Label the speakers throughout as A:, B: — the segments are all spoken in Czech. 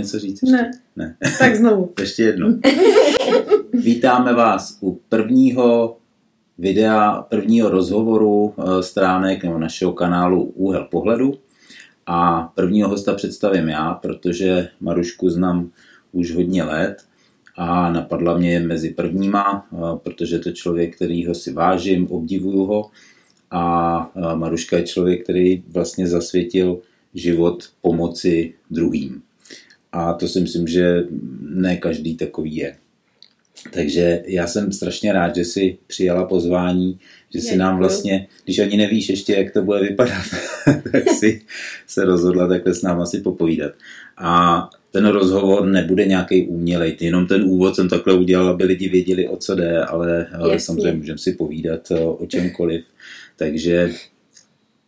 A: něco říct? Ještě?
B: Ne.
A: ne.
B: Tak znovu.
A: ještě jednou. Vítáme vás u prvního videa, prvního rozhovoru eh, stránek nebo našeho kanálu Úhel pohledu. A prvního hosta představím já, protože Marušku znám už hodně let a napadla mě mezi prvníma, eh, protože to je člověk, kterýho si vážím, obdivuju ho a eh, Maruška je člověk, který vlastně zasvětil život pomoci druhým. A to si myslím, že ne každý takový je. Takže já jsem strašně rád, že jsi přijala pozvání, že si nám vlastně, když ani nevíš ještě, jak to bude vypadat, tak si se rozhodla takhle s náma si popovídat. A ten rozhovor nebude nějaký umělej, jenom ten úvod jsem takhle udělal, aby lidi věděli, o co jde, ale, ale samozřejmě můžeme si povídat o čemkoliv. Takže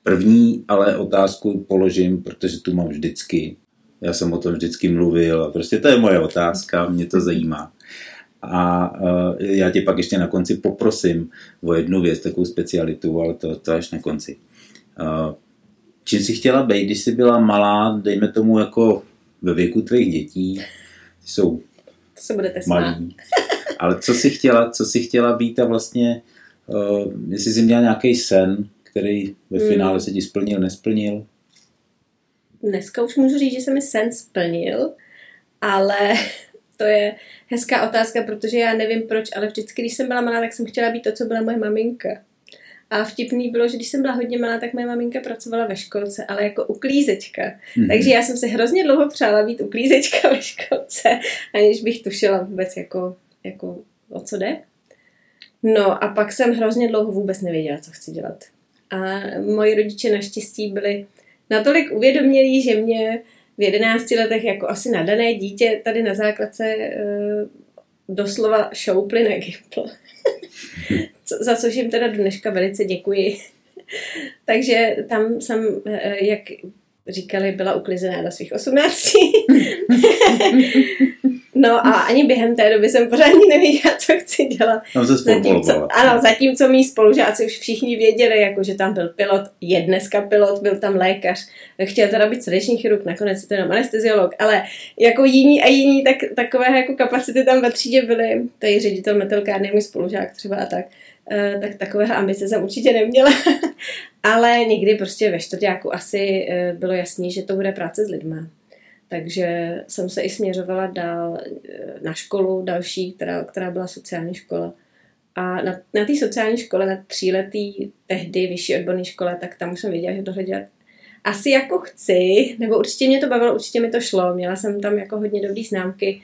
A: první ale otázku položím, protože tu mám vždycky. Já jsem o tom vždycky mluvil a prostě to je moje otázka, mě to zajímá. A uh, já tě pak ještě na konci poprosím o jednu věc, takovou specialitu, ale to, to až na konci. Uh, čím jsi chtěla být, když jsi byla malá, dejme tomu jako ve věku tvých dětí, jsou
B: to se budete
A: malí. Ale co jsi chtěla, co jsi chtěla být a vlastně, uh, jestli jsi měla nějaký sen, který ve hmm. finále se ti splnil, nesplnil?
B: Dneska už můžu říct, že se mi sen splnil, ale to je hezká otázka, protože já nevím proč, ale vždycky, když jsem byla malá, tak jsem chtěla být to, co byla moje maminka. A vtipný bylo, že když jsem byla hodně malá, tak moje maminka pracovala ve školce, ale jako uklízečka. Mm-hmm. Takže já jsem se hrozně dlouho přála být uklízečka ve školce, aniž bych tušila vůbec, jako, jako o co jde. No a pak jsem hrozně dlouho vůbec nevěděla, co chci dělat. A moji rodiče naštěstí byli natolik uvědomělí, že mě v jedenácti letech jako asi nadané dítě tady na základce uh, doslova šoupli na Gimple. za což jim teda dneška velice děkuji. Takže tam jsem, uh, jak říkali, byla uklizená do svých osmnácti. No a ani během té doby jsem pořádně nevěděla, co chci dělat.
A: Tam se
B: zatímco, ano, zatímco mý spolužáci už všichni věděli, jako, že tam byl pilot, je dneska pilot, byl tam lékař, chtěl teda být srdeční chirurg, nakonec je to jenom anesteziolog, ale jako jiní a jiní, tak, takové jako kapacity tam ve třídě byly, tady ředitel metalkárny, můj spolužák třeba a tak, eh, tak takové ambice jsem určitě neměla. ale někdy prostě ve čtvrtáku asi eh, bylo jasný, že to bude práce s lidmi. Takže jsem se i směřovala dál eh, na školu další, která, která byla sociální škola. A na, na té sociální škole, na tříletý tehdy vyšší odborné škole, tak tam už jsem věděla, že tohle dělat asi jako chci, nebo určitě mě to bavilo, určitě mi to šlo. Měla jsem tam jako hodně dobrý známky,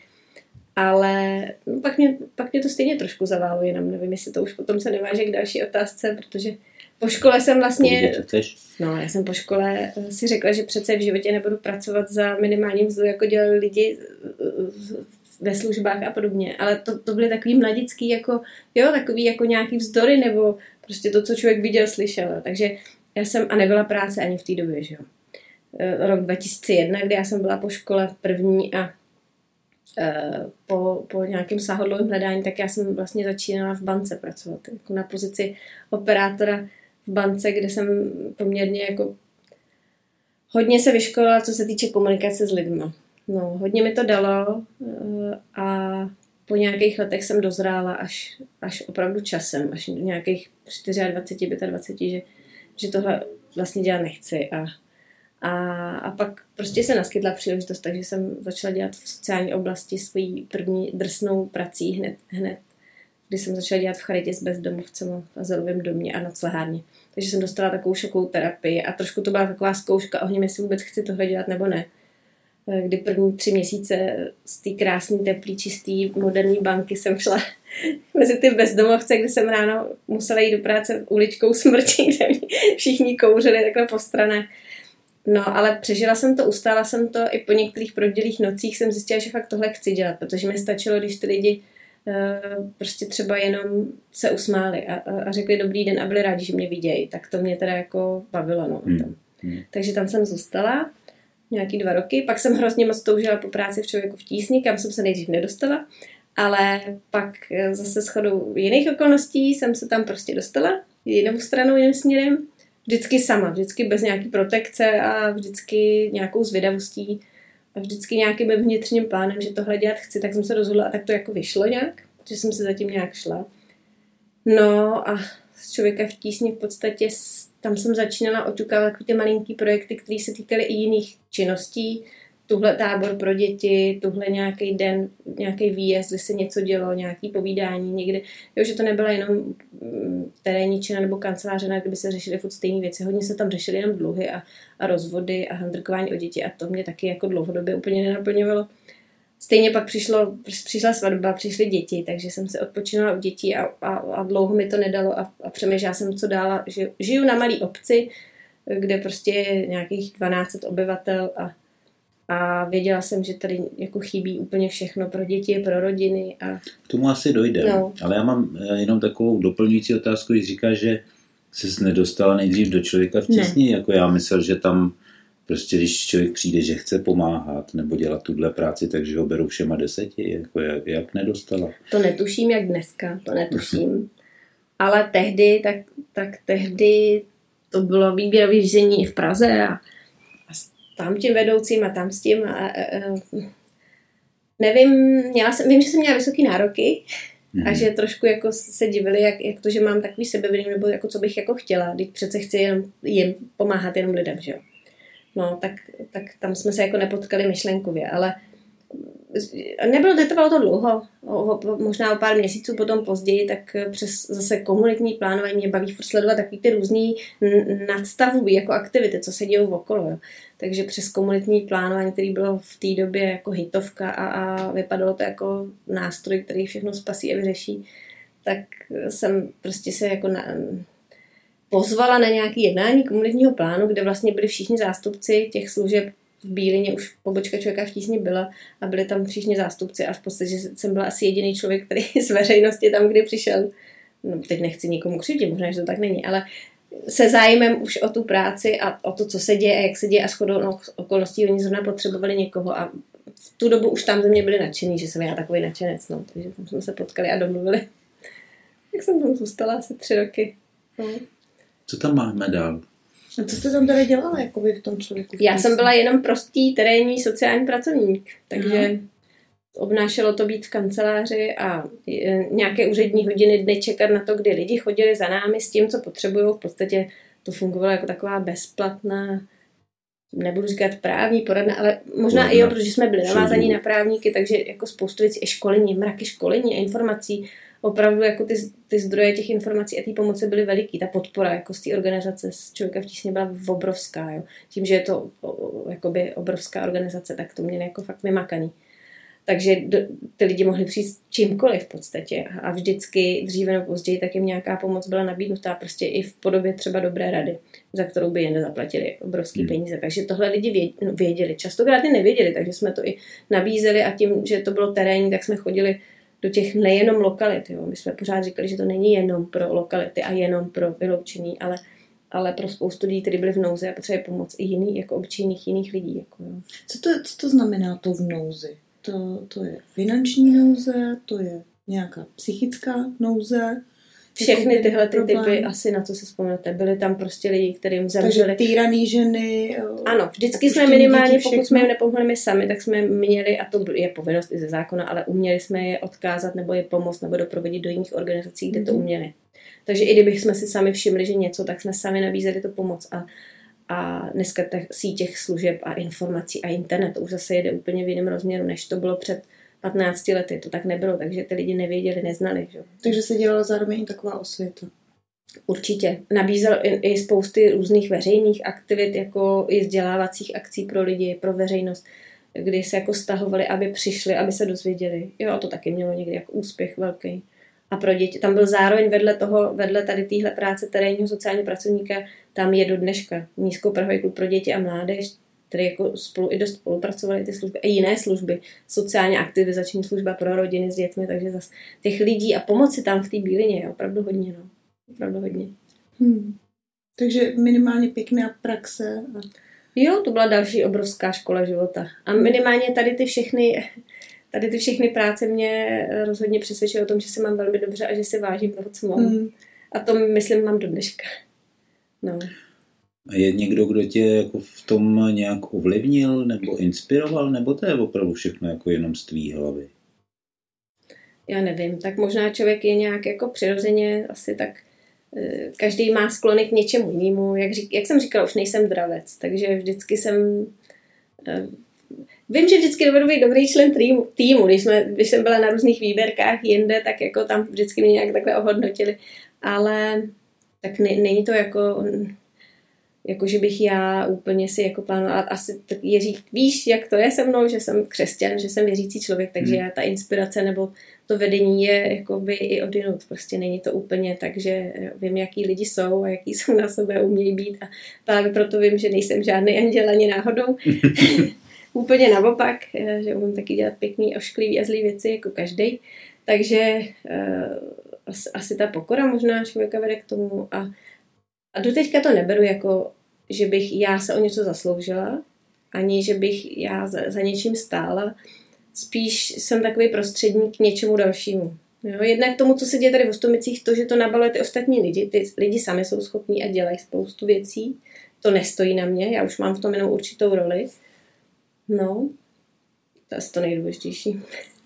B: ale no, pak, mě, pak mě to stejně trošku zaválo, jenom nevím, jestli to už potom se neváže k další otázce, protože po škole jsem vlastně... No, já jsem po škole eh, si řekla, že přece v životě nebudu pracovat za minimální mzdu, jako dělali lidi eh, ve službách a podobně. Ale to, to byly takový mladický, jako, jo, takový jako nějaký vzdory, nebo prostě to, co člověk viděl, slyšel. Takže já jsem, a nebyla práce ani v té době, že jo. Eh, rok 2001, kdy já jsem byla po škole první a po, po nějakém sáhodlovém hledání, tak já jsem vlastně začínala v bance pracovat, jako na pozici operátora bance, kde jsem poměrně jako hodně se vyškolila, co se týče komunikace s lidmi. No, hodně mi to dalo eh, a po nějakých letech jsem dozrála až, až opravdu časem, až nějakých 24, 25, že, že tohle vlastně dělat nechci. A, a, a pak prostě se naskytla příležitost, takže jsem začala dělat v sociální oblasti svůj první drsnou prací hned, hned kdy jsem začala dělat v charitě s bezdomovcem v azylovém domě a noclehárně. Takže jsem dostala takovou šokovou terapii a trošku to byla taková zkouška ohně, jestli vůbec chci tohle dělat nebo ne. Eh, kdy první tři měsíce z té krásné, teplý, čistý, moderní banky jsem šla mezi ty bezdomovce, kde jsem ráno musela jít do práce uličkou smrti, kde všichni kouřili takhle po stranách. No, ale přežila jsem to, ustála jsem to, i po některých prodělých nocích jsem zjistila, že fakt tohle chci dělat, protože mi stačilo, když ty lidi prostě třeba jenom se usmáli a, a řekli dobrý den a byli rádi, že mě vidějí. Tak to mě teda jako bavilo. No, hmm. Hmm. Takže tam jsem zůstala nějaký dva roky. Pak jsem hrozně moc toužila po práci v člověku v tísni, kam jsem se nejdřív nedostala. Ale pak eh, zase shodou jiných okolností jsem se tam prostě dostala jinou stranou, jiným směrem. Vždycky sama, vždycky bez nějaký protekce a vždycky nějakou zvědavostí vždycky nějakým vnitřním plánem, že tohle dělat chci, tak jsem se rozhodla a tak to jako vyšlo nějak, že jsem se zatím nějak šla. No a z člověka v tísni v podstatě tam jsem začínala oťukávat ty malinký projekty, které se týkaly i jiných činností, tuhle tábor pro děti, tuhle nějaký den, nějaký výjezd, kde se něco dělo, nějaký povídání někdy. Jo, že to nebyla jenom mm, terénní čina nebo kanceláře, kde by se řešily furt stejné věci. Hodně se tam řešily jenom dluhy a, a rozvody a handrkování o děti a to mě taky jako dlouhodobě úplně nenaplňovalo. Stejně pak přišlo, přišla svatba, přišly děti, takže jsem se odpočinula u dětí a, a, a dlouho mi to nedalo a, a přemýšlela jsem, co dál. Žiju, žiju na malé obci, kde prostě je nějakých 12 obyvatel a a věděla jsem, že tady jako chybí úplně všechno pro děti, pro rodiny. A...
A: K tomu asi dojde, no. ale já mám eh, jenom takovou doplňující otázku, když říká, že jsi nedostala nejdřív do člověka v tísni, jako já myslel, že tam prostě když člověk přijde, že chce pomáhat nebo dělat tuhle práci, takže ho berou všema deseti, jako jak, jak nedostala?
B: To netuším, jak dneska, to netuším. ale tehdy, tak, tak tehdy to bylo výběrové řízení i v Praze a tam tím vedoucím a tam s tím. A, a, a, nevím, měla jsem, vím, že jsem měla vysoké nároky mm. a že trošku jako se divili, jak, jak to, že mám takový sebevědomí, nebo jako co bych jako chtěla, když přece chci jenom jim pomáhat jenom lidem, že jo. No, tak, tak tam jsme se jako nepotkali myšlenkově, ale nebylo, netrvalo to dlouho, o, o, možná o pár měsíců potom později, tak přes zase komunitní plánování mě baví furt sledovat takový ty různý nadstavby jako aktivity, co se dějí okolo. Jo. Takže přes komunitní plánování, který bylo v té době jako hitovka a, a vypadalo to jako nástroj, který všechno spasí a vyřeší, tak jsem prostě se jako na, pozvala na nějaké jednání komunitního plánu, kde vlastně byli všichni zástupci těch služeb v Bílině už pobočka člověka v tísni byla a byli tam všichni zástupci a v podstatě jsem byla asi jediný člověk, který z veřejnosti tam, kdy přišel, no teď nechci nikomu křivdit, možná, že to tak není, ale se zájmem už o tu práci a o to, co se děje a jak se děje a shodou no, okolností oni zrovna potřebovali někoho a v tu dobu už tam ze mě byli nadšení, že jsem já takový nadšenec, no, takže tam jsme se potkali a domluvili. Jak jsem tam zůstala asi tři roky. No.
A: Co tam máme dál?
C: A co jste tam tady dělala jako v tom člověku?
B: Já jsem byla jenom prostý terénní sociální pracovník, takže Aha. Obnášelo to být v kanceláři a e, nějaké úřední hodiny dny čekat na to, kdy lidi chodili za námi s tím, co potřebují. V podstatě to fungovalo jako taková bezplatná nebudu říkat právní poradna, ale možná Poradna. i jo, protože jsme byli navázaní na právníky, takže jako spoustu věcí, i školení, mraky školení a informací opravdu jako ty, ty zdroje těch informací a té pomoci byly veliký. Ta podpora jako z té organizace z Člověka v tísně byla obrovská. Jo. Tím, že je to o, jakoby obrovská organizace, tak to mě jako fakt vymakaný. Takže do, ty lidi mohli přijít čímkoliv v podstatě a vždycky dříve nebo později tak jim nějaká pomoc byla nabídnutá prostě i v podobě třeba dobré rady, za kterou by jen nezaplatili obrovský hmm. peníze. Takže tohle lidi no, věděli. Častokrát i nevěděli, takže jsme to i nabízeli a tím, že to bylo terénní, tak jsme chodili do těch nejenom lokalit. Jo. My jsme pořád říkali, že to není jenom pro lokality a jenom pro vyloučený, ale, ale pro spoustu lidí, kteří byli v nouzi a potřebuje pomoc i jiný, jako obyčejných jiných lidí. Jako, jo.
C: Co, to, co to znamená to v nouzi? To, to je finanční nouze, to je nějaká psychická nouze,
B: všechny tyhle ty typy, asi na co se vzpomněte, byly tam prostě lidi, kterým zemřeli.
C: Takže týraný ženy.
B: Ano, vždycky jsme minimálně, pokud jsme jim nepomohli my sami, tak jsme měli, a to je povinnost i ze zákona, ale uměli jsme je odkázat nebo je pomoct nebo doprovodit do jiných organizací, kde to mhm. uměli. Takže i kdybychom si sami všimli, že něco, tak jsme sami nabízeli to pomoc. A, a dneska síť těch služeb a informací a internet už zase jede úplně v jiném rozměru, než to bylo před 15 lety to tak nebylo, takže ty lidi nevěděli, neznali. Že?
C: Takže se dělala zároveň i taková osvěta.
B: Určitě. Nabízel i, i spousty různých veřejných aktivit, jako i vzdělávacích akcí pro lidi, pro veřejnost, kdy se jako stahovali, aby přišli, aby se dozvěděli. Jo, a to taky mělo někdy jako úspěch velký. A pro děti, tam byl zároveň vedle toho, vedle tady téhle práce terénního sociálního pracovníka, tam je do dneška nízkoprahový klub pro děti a mládež, které jako spolu i dost spolupracovaly ty služby a jiné služby, sociálně aktivizační služba pro rodiny s dětmi, takže zase těch lidí a pomoci tam v té bílině je opravdu hodně, no. Opravdu hodně.
C: Hmm. Takže minimálně pěkná praxe.
B: Jo, to byla další obrovská škola života. A minimálně tady ty všechny, tady ty všechny práce mě rozhodně přesvědčily o tom, že se mám velmi dobře a že si vážím toho, co mám. Hmm. A to myslím mám do dneška. No.
A: A je někdo, kdo tě jako v tom nějak ovlivnil nebo inspiroval, nebo to je opravdu všechno jako jenom z tvý hlavy?
B: Já nevím, tak možná člověk je nějak jako přirozeně asi tak eh, každý má sklony k něčemu jinému. Jak, řík, jak jsem říkala, už nejsem dravec, takže vždycky jsem eh, Vím, že vždycky dovedu být dobrý člen týmu. Když, jsme, když jsem byla na různých výběrkách jinde, tak jako tam vždycky mě nějak takhle ohodnotili. Ale tak ne, není to jako jako že bych já úplně si jako plánovala, asi tak Jiří, víš, jak to je se mnou, že jsem křesťan, že jsem věřící člověk, takže hmm. ta inspirace nebo to vedení je jakoby i odinut, prostě není to úplně tak, že vím, jaký lidi jsou a jaký jsou na sebe umějí být a právě proto vím, že nejsem žádný anděl ani náhodou. úplně naopak, že umím taky dělat pěkný, ošklivý a zlý věci jako každý. Takže uh, asi ta pokora možná člověka vede k tomu a, a doteďka to neberu jako že bych já se o něco zasloužila, ani že bych já za, za něčím stála. Spíš jsem takový prostředník k něčemu dalšímu. Jo, jednak tomu, co se děje tady v Ostomicích, to, že to nabaluje ty ostatní lidi, ty lidi sami jsou schopní a dělají spoustu věcí, to nestojí na mě, já už mám v tom jenom určitou roli. No, to je to nejdůležitější.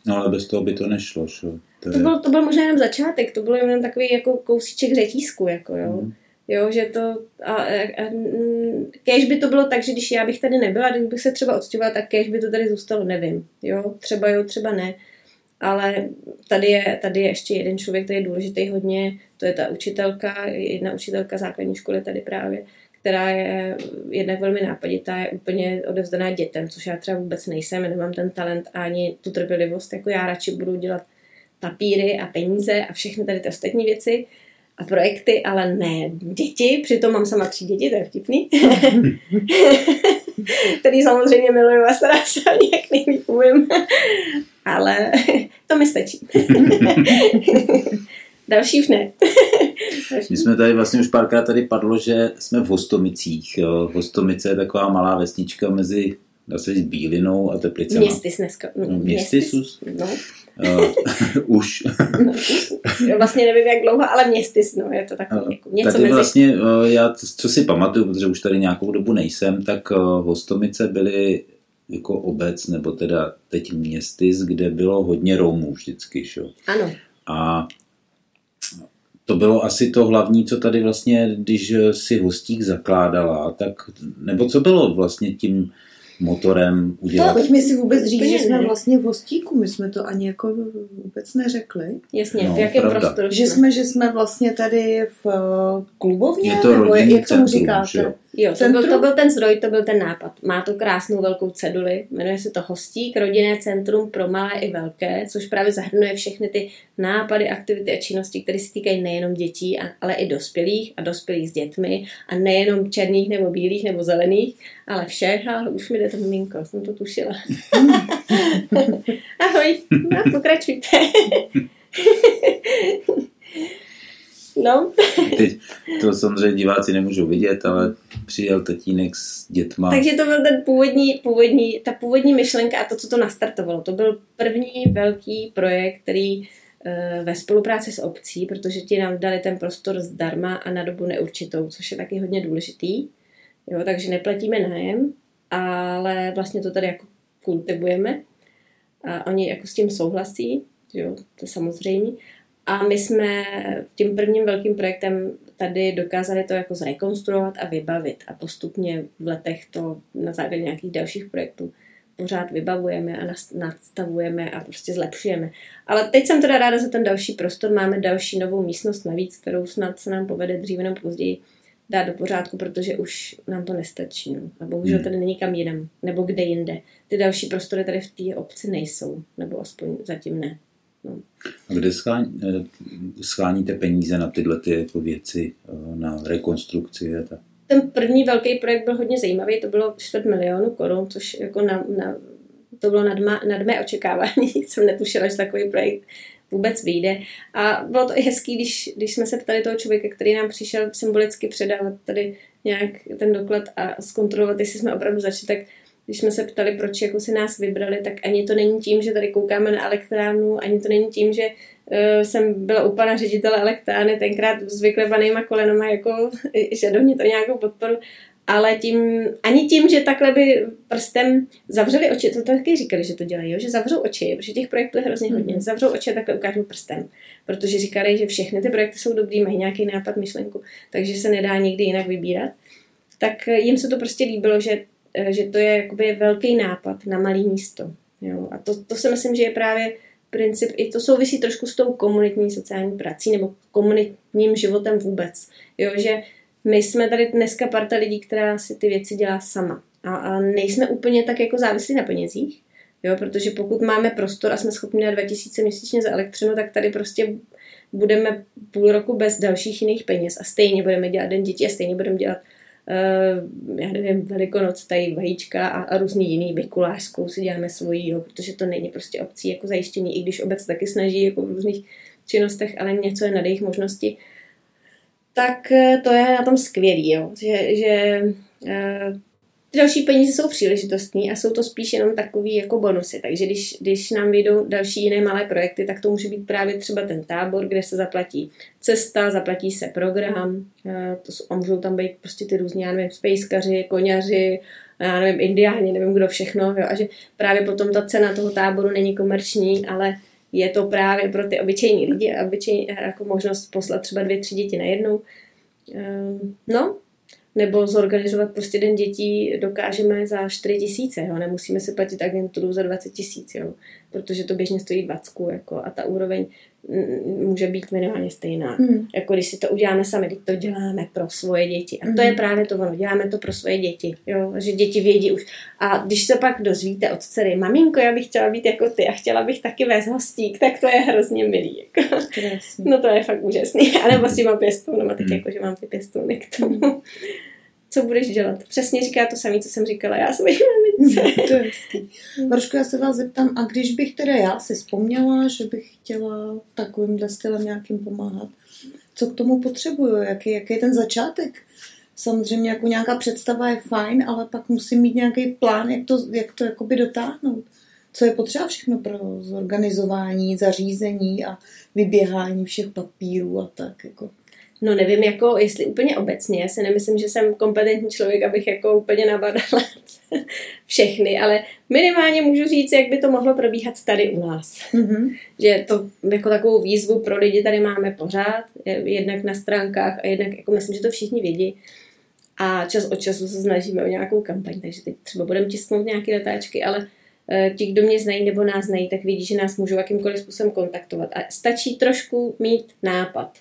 A: No ale bez toho by to nešlo, že?
B: To, je... to, byl, to byl možná jenom začátek, to byl jenom takový jako kousíček řetízku, jako jo. Mm. Jo, že to, a, a, a kež by to bylo tak, že když já bych tady nebyla, když bych se třeba odstěhovala, tak kež by to tady zůstalo, nevím. Jo, třeba jo, třeba ne. Ale tady je, tady je ještě jeden člověk, který je důležitý hodně, to je ta učitelka, jedna učitelka základní školy tady právě, která je jednak velmi nápaditá, je úplně odevzdaná dětem, což já třeba vůbec nejsem, nemám ten talent ani tu trpělivost, jako já radši budu dělat papíry a peníze a všechny tady ty ostatní věci, a projekty, ale ne děti, přitom mám sama tři děti, to je vtipný, který samozřejmě miluju a stará se o jak nejlíp umím, ale to mi stačí. Další už ne.
A: My jsme tady vlastně už párkrát tady padlo, že jsme v Hostomicích. Jo. Hostomice je taková malá vesnička mezi dá se říct Bílinou a Teplicema.
B: Městys dneska.
A: No, městys, no. Uh, už.
B: no, vlastně nevím, jak dlouho, ale městys, no, je to takový uh, jako něco
A: Tady mezi... vlastně, uh, já co si pamatuju, protože už tady nějakou dobu nejsem, tak uh, Hostomice byly jako obec, nebo teda teď městys, kde bylo hodně Romů vždycky, šo?
B: Ano.
A: A to bylo asi to hlavní, co tady vlastně, když si hostík zakládala, tak, nebo co bylo vlastně tím motorem udělat.
C: To my si vůbec říct, že jsme vlastně v hostíku, my jsme to ani jako vůbec neřekli.
B: Jasně, no, v jakém pravda. prostoru
C: Že jsme, že jsme vlastně tady v eh, klubovně,
A: je to nebo jak
C: tomu říkáte?
A: Jo?
B: Jo, to byl, to byl ten zdroj, to byl ten nápad. Má to krásnou velkou ceduli, jmenuje se to Hostík, rodinné centrum pro malé i velké, což právě zahrnuje všechny ty nápady, aktivity a činnosti, které se týkají nejenom dětí, ale i dospělých a dospělých s dětmi a nejenom černých nebo bílých nebo zelených, ale všech, ale už mi jde to miminko, jsem to tušila. Ahoj, no, pokračujte. No.
A: Teď to samozřejmě diváci nemůžou vidět, ale přijel tatínek s dětma.
B: Takže to byl ten původní, původní, ta původní myšlenka a to, co to nastartovalo. To byl první velký projekt, který eh, ve spolupráci s obcí, protože ti nám dali ten prostor zdarma a na dobu neurčitou, což je taky hodně důležitý. Jo, takže neplatíme nájem, ale vlastně to tady jako kultivujeme. A oni jako s tím souhlasí, jo, to samozřejmě. A my jsme tím prvním velkým projektem tady dokázali to jako zrekonstruovat a vybavit. A postupně v letech to na základě nějakých dalších projektů pořád vybavujeme a nastavujeme a prostě zlepšujeme. Ale teď jsem teda ráda za ten další prostor. Máme další novou místnost navíc, kterou snad se nám povede dříve nebo později dát do pořádku, protože už nám to nestačí. No. A bohužel hmm. tady není kam jinam, nebo kde jinde. Ty další prostory tady v té obci nejsou, nebo aspoň zatím ne. No.
A: A kde schání, eh, scháníte peníze na tyhle ty jako věci, eh, na rekonstrukci? A tak?
B: Ten první velký projekt byl hodně zajímavý, to bylo čtvrt milionu korun, což jako na, na, to bylo nad, má, nad mé očekávání. Jsem netušila, že takový projekt vůbec vyjde. A bylo to i hezký, když, když jsme se ptali toho člověka, který nám přišel symbolicky předávat tady nějak ten doklad a zkontrolovat, jestli jsme opravdu začali, tak když jsme se ptali, proč jako si nás vybrali, tak ani to není tím, že tady koukáme na elektrárnu, ani to není tím, že uh, jsem byla u pana ředitele elektrárny, tenkrát s vyklepanýma kolenama, jako, že do mě to nějakou podporu, ale tím, ani tím, že takhle by prstem zavřeli oči, to taky říkali, že to dělají, jo? že zavřou oči, protože těch projektů je hrozně hodně, mm-hmm. zavřou oči a takhle ukážou prstem, protože říkali, že všechny ty projekty jsou dobrý, mají nějaký nápad, myšlenku, takže se nedá nikdy jinak vybírat, tak jim se to prostě líbilo, že, že to je jakoby velký nápad na malý místo. Jo? A to, to si myslím, že je právě princip, i to souvisí trošku s tou komunitní sociální prací nebo komunitním životem vůbec. Jo, že my jsme tady dneska parta lidí, která si ty věci dělá sama. A, a nejsme úplně tak jako závislí na penězích, jo, protože pokud máme prostor a jsme schopni na 2000 měsíčně za elektřinu, tak tady prostě budeme půl roku bez dalších jiných peněz a stejně budeme dělat den dětí a stejně budeme dělat uh, já nevím, velikonoc, tady vajíčka a, a různý jiný bikulářskou si děláme svojí, jo, protože to není prostě opcí jako zajištění, i když obec taky snaží jako v různých činnostech, ale něco je nad jejich možnosti tak eh, to je na tom skvělý, jo. že, že uh, ty další peníze jsou příležitostní a jsou to spíš jenom takový jako bonusy. Takže když, když nám vyjdou další jiné malé projekty, tak to může být právě třeba ten tábor, kde se zaplatí cesta, zaplatí se program, uh, to jsou, a můžou tam být prostě ty různí, já nevím, spejskaři, koněři, já nevím, indiáni, nevím kdo všechno, jo, a že právě potom ta cena toho táboru není komerční, ale je to právě pro ty obyčejní lidi obyčejní, jako možnost poslat třeba dvě, tři děti najednou. Ehm, no, nebo zorganizovat prostě den dětí dokážeme za 4 tisíce, jo? nemusíme si platit agenturu za 20 tisíc? Protože to běžně stojí 20, jako, a ta úroveň může být minimálně stejná. Hmm. Jako když si to uděláme sami, když to děláme pro svoje děti. A to hmm. je právě to ono, děláme to pro svoje děti, jo? že děti vědí už. A když se pak dozvíte od dcery, maminko, já bych chtěla být jako ty a chtěla bych taky vést hostík, tak to je hrozně milý. Jako. No to je fakt úžasný. A nebo si mám pěstůn, no teď hmm. jako, že mám ty pěstůny k tomu. Co budeš dělat. Přesně říká to samé, co jsem říkala já svojí mamince.
C: to je hezký. Maruško, já se vás zeptám, a když bych teda já si vzpomněla, že bych chtěla takovýmhle stylem nějakým pomáhat, co k tomu potřebuju, jaký, jaký je ten začátek? Samozřejmě jako nějaká představa je fajn, ale pak musím mít nějaký plán, jak to, jak to jakoby dotáhnout. Co je potřeba všechno pro zorganizování, zařízení a vyběhání všech papírů a tak. Jako.
B: No nevím, jako jestli úplně obecně, já si nemyslím, že jsem kompetentní člověk, abych jako úplně nabadala všechny, ale minimálně můžu říct, jak by to mohlo probíhat tady u nás. Mm-hmm. Že to jako takovou výzvu pro lidi tady máme pořád, jednak na stránkách a jednak, jako myslím, že to všichni vědí. A čas od času se snažíme o nějakou kampaň, takže teď třeba budeme tisknout nějaké letáčky, ale eh, ti, kdo mě znají nebo nás znají, tak vidí, že nás můžou jakýmkoliv způsobem kontaktovat. A stačí trošku mít nápad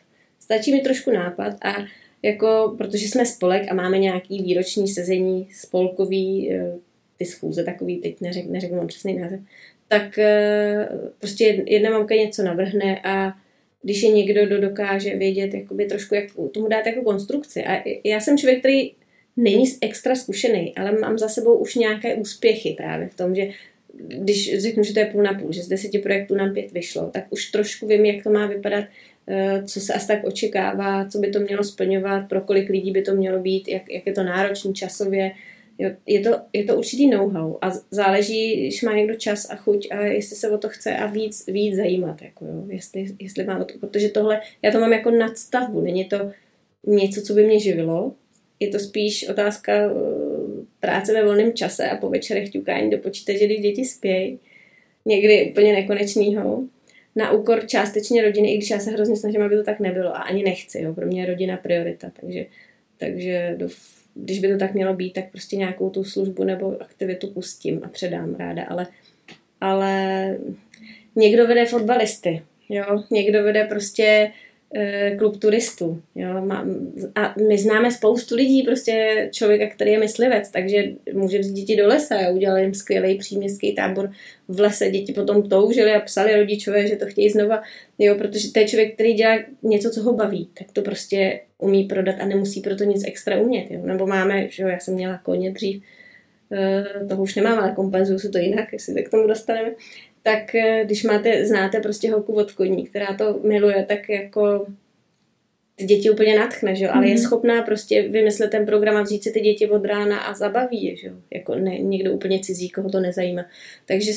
B: Stačí mi trošku nápad a jako, protože jsme spolek a máme nějaký výroční sezení spolkový, eh, ty schůze takový, teď neřek, neřeknu přesný název, tak eh, prostě jedna mamka něco navrhne a když je někdo, kdo dokáže vědět jakoby trošku, jak tomu dát jako konstrukci. A já jsem člověk, který není extra zkušený, ale mám za sebou už nějaké úspěchy právě v tom, že když řeknu, že to je půl na půl, že z deseti projektů nám pět vyšlo, tak už trošku vím, jak to má vypadat, co se asi tak očekává, co by to mělo splňovat, pro kolik lidí by to mělo být, jak, jak je to náročný časově. Je to, je to určitý know-how a záleží, když má někdo čas a chuť a jestli se o to chce a víc, víc zajímat, jako jo, jestli, jestli má to, protože tohle, já to mám jako nadstavbu, není to něco, co by mě živilo, je to spíš otázka eh, práce ve volném čase a po večerech ťukání do počítače, když děti spějí, někdy úplně nekonečnýho na úkor částečně rodiny, i když já se hrozně snažím, aby to tak nebylo a ani nechci. Jo. Pro mě je rodina priorita, takže, takže do, když by to tak mělo být, tak prostě nějakou tu službu nebo aktivitu pustím a předám ráda, ale, ale někdo vede fotbalisty, jo, někdo vede prostě Eh, klub turistů. Jo? A my známe spoustu lidí, prostě člověka, který je myslivec, takže může vzít děti do lesa a udělal jim skvělý příměstský tábor v lese. Děti potom toužili a psali rodičové, že to chtějí znova, jo? protože to je člověk, který dělá něco, co ho baví, tak to prostě umí prodat a nemusí proto nic extra umět. Jo? Nebo máme, že jo, já jsem měla koně dřív, eh, toho už nemám, ale kompenzuju se to jinak, jestli se k tomu dostaneme tak eh, když máte, znáte prostě holku od koní, která to miluje, tak jako ty děti úplně natchne, že jo? ale je mhm. schopná prostě vymyslet ten program a vzít si ty děti od rána a zabaví je, že jo? jako ne, někdo úplně cizí, koho to nezajímá. Takže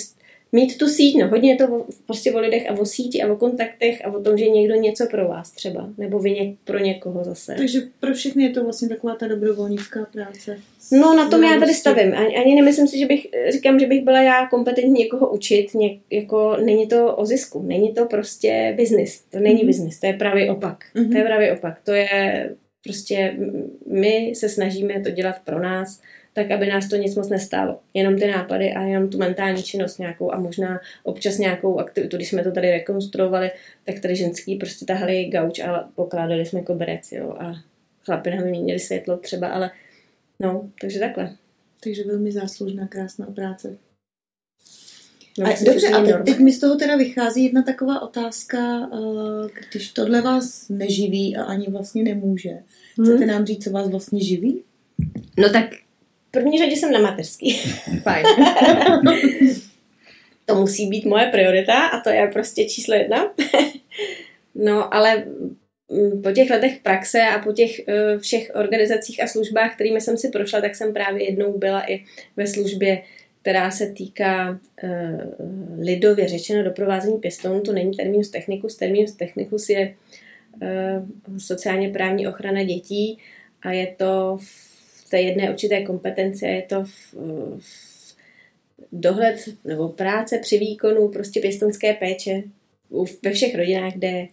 B: mít tu síť, no hodně je to o, prostě o lidech a o síti a o kontaktech a o tom, že někdo něco pro vás třeba, nebo vy něk, pro někoho zase.
C: Takže pro všechny je to vlastně taková ta dobrovolnická práce.
B: No na tom já tady stavím. Ani, ani nemyslím si, že bych, říkám, že bych byla já kompetentní někoho učit, něk, jako není to o zisku, není to prostě biznis, to není mm-hmm. biznis, to je právě opak. Mm-hmm. To je právě opak, to je prostě my se snažíme to dělat pro nás, tak aby nás to nic moc nestálo. Jenom ty nápady a jenom tu mentální činnost nějakou a možná občas nějakou aktivitu. Když jsme to tady rekonstruovali, tak tady ženský prostě tahali gauč a pokládali jsme koberec, jo, a chlapi nám měli světlo třeba, ale no, takže takhle.
C: Takže velmi záslužná, krásná práce. No, a, dobře, a teď, teď mi z toho teda vychází jedna taková otázka, eh, když tohle vás neživí a ani vlastně nemůže. Chcete hmm. nám říct, co vás vlastně živí?
B: No tak první řadě jsem na mateřský. Fajn. to musí být moje priorita a to je prostě číslo jedna. no, ale mm, po těch letech praxe a po těch uh, všech organizacích a službách, kterými jsem si prošla, tak jsem právě jednou byla i ve službě, která se týká uh, lidově řečeno doprovázení pěstounů. To není terminus technicus. Terminus technicus je uh, sociálně právní ochrana dětí a je to v té jedné určité kompetence, je to v, v dohled nebo práce při výkonu prostě pěstonské péče ve všech rodinách, kde,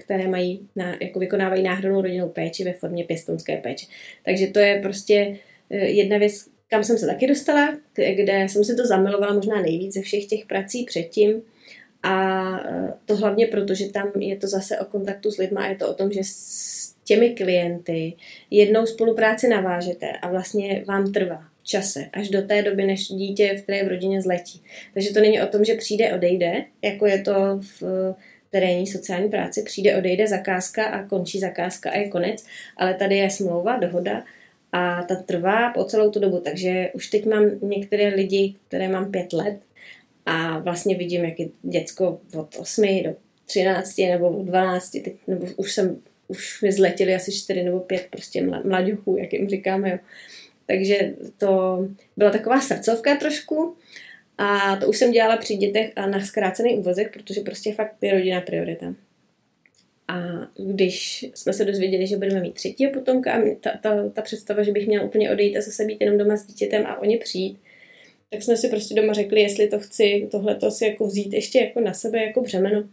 B: které mají, na, jako vykonávají náhradnou rodinnou péči ve formě pěstonské péče. Takže to je prostě eh, jedna věc, kam jsem se taky dostala, kde jsem se to zamilovala možná nejvíc ze všech těch prací předtím. A eh, to hlavně proto, že tam je to zase o kontaktu s lidmi a je to o tom, že těmi klienty jednou spolupráci navážete a vlastně vám trvá čase až do té doby, než dítě v té v rodině zletí. Takže to není o tom, že přijde, odejde, jako je to v terénní sociální práci, přijde, odejde zakázka a končí zakázka a je konec, ale tady je smlouva, dohoda a ta trvá po celou tu dobu, takže už teď mám některé lidi, které mám pět let a vlastně vidím, jak je děcko od 8 do 13 nebo 12, teď, nebo už jsem už mi zletěli asi čtyři nebo pět prostě mladěchů, jak jim říkáme. Jo. Takže to byla taková srdcovka trošku a to už jsem dělala při dětech a na zkrácený úvazek, protože prostě fakt je rodina priorita. A když jsme se dozvěděli, že budeme mít třetího potomka a ta, ta, ta představa, že bych měla úplně odejít a zase být jenom doma s dítětem a oni přijít, tak jsme si prostě doma řekli, jestli to chci tohle si jako vzít ještě jako na sebe jako břemeno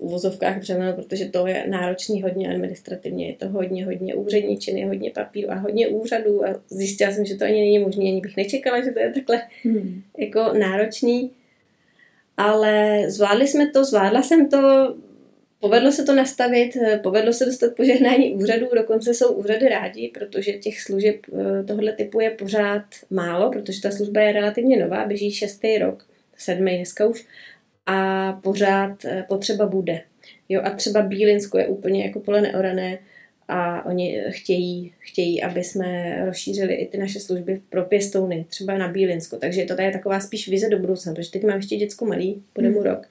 B: uvozovkách břemeno, protože to je náročný hodně administrativně, je to hodně, hodně úředničiny, hodně papíru a hodně úřadů a zjistila jsem, že to ani není možné, ani bych nečekala, že to je takhle hmm. jako náročný. Ale zvládli jsme to, zvládla jsem to, povedlo se to nastavit, povedlo se dostat požehnání úřadů, dokonce jsou úřady rádi, protože těch služeb eh, tohle typu je pořád málo, protože ta služba je relativně nová, běží šestý rok, sedmý dneska už, a pořád eh, potřeba bude. Jo, a třeba Bílinsko je úplně jako pole neorané a oni chtějí, chtějí, aby jsme rozšířili i ty naše služby pro pěstouny, třeba na Bílinsko. Takže to je taková spíš vize do budoucna, protože teď mám ještě děcko malý, bude mu hmm. rok,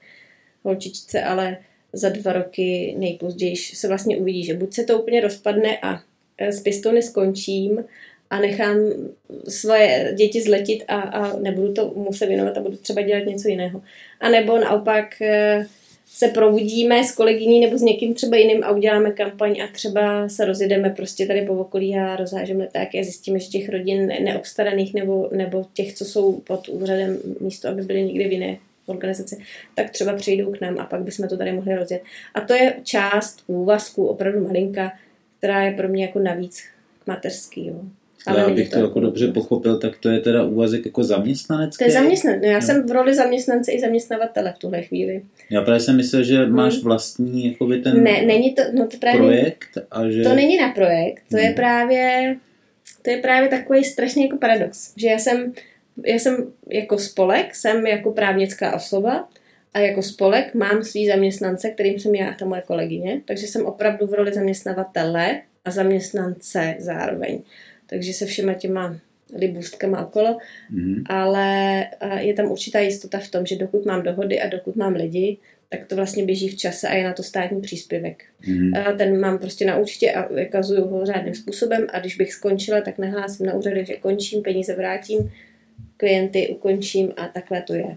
B: holčičce, ale za dva roky nejpozději se vlastně uvidí, že buď se to úplně rozpadne a z eh, pěstouny skončím a nechám svoje děti zletit a, a nebudu to muset věnovat a budu třeba dělat něco jiného. A nebo naopak eh, se probudíme s kolegyní nebo s někým třeba jiným a uděláme kampaň a třeba se rozjedeme prostě tady po okolí a rozhážeme letáky a zjistíme, že těch rodin neobstaraných nebo, nebo těch, co jsou pod úřadem místo, aby byly někde v jiné organizaci, tak třeba přijdou k nám a pak bychom to tady mohli rozjet. A to je část úvazku, opravdu malinka, která je pro mě jako navíc mateřský. Jo.
A: Ale abych to, to jako dobře pochopil, tak to je teda úvazek jako zaměstnanecký?
B: To je zaměstnanec. No, já no. jsem v roli zaměstnance i zaměstnavatele v tuhle chvíli.
A: Já právě jsem myslel, že hmm. máš vlastní jakoby ten
B: ne, není to, no to právě,
A: projekt. A že...
B: To není na projekt, to hmm. je právě to je právě takový strašně jako paradox, že já jsem, já jsem jako spolek, jsem jako právnická osoba a jako spolek mám svý zaměstnance, kterým jsem já a ta moje kolegyně, takže jsem opravdu v roli zaměstnavatele a zaměstnance zároveň takže se všema těma libůstkama okolo, mm-hmm. ale je tam určitá jistota v tom, že dokud mám dohody a dokud mám lidi, tak to vlastně běží v čase a je na to státní příspěvek. Mm-hmm. Ten mám prostě na účtě a vykazuju ho řádným způsobem a když bych skončila, tak nehlásím na úřadech, že končím, peníze vrátím, klienty ukončím a takhle to je.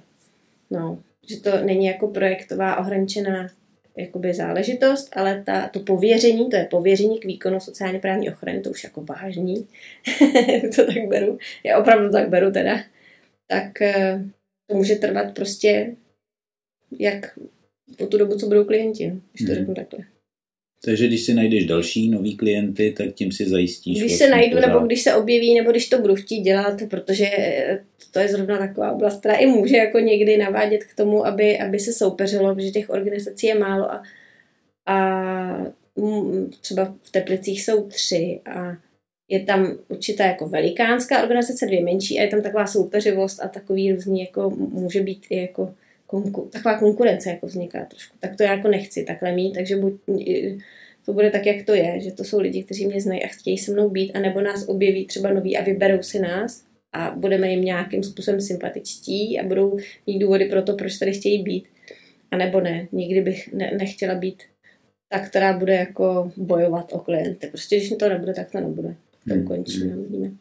B: No, že to není jako projektová ohraničená jakoby záležitost, ale ta, to pověření, to je pověření k výkonu sociálně právní ochrany, to už jako vážní, to tak beru, já opravdu tak beru teda, tak eh, to může trvat prostě jak po tu dobu, co budou klienti, když to
A: Mhm.
B: řeknu takhle.
A: Takže když si najdeš další nový klienty, tak tím si zajistíš.
B: Když
A: vlastně
B: se najdu,
A: pořád.
B: nebo když se objeví, nebo když to budu chtít dělat, protože to je zrovna taková oblast, která i může jako někdy navádět k tomu, aby, aby se soupeřilo, protože těch organizací je málo a, a mm, třeba v Teplicích jsou tři a je tam určitá jako velikánská organizace, dvě menší a je tam taková soupeřivost a takový různý jako může být i jako konku, taková konkurence jako vzniká trošku. Tak to já jako nechci takhle mít, takže buď to bude tak, jak to je, že to jsou lidi, kteří mě znají a chtějí se mnou být, anebo nás objeví třeba noví a vyberou si nás a budeme jim nějakým způsobem sympatičtí a budou mít důvody pro to, proč tady chtějí být. A nebo ne, nikdy bych ne, nechtěla být ta, která bude jako bojovat o klienty. Prostě když to nebude, tak to nebude. To ukončíme,
A: hmm.
B: uvidíme.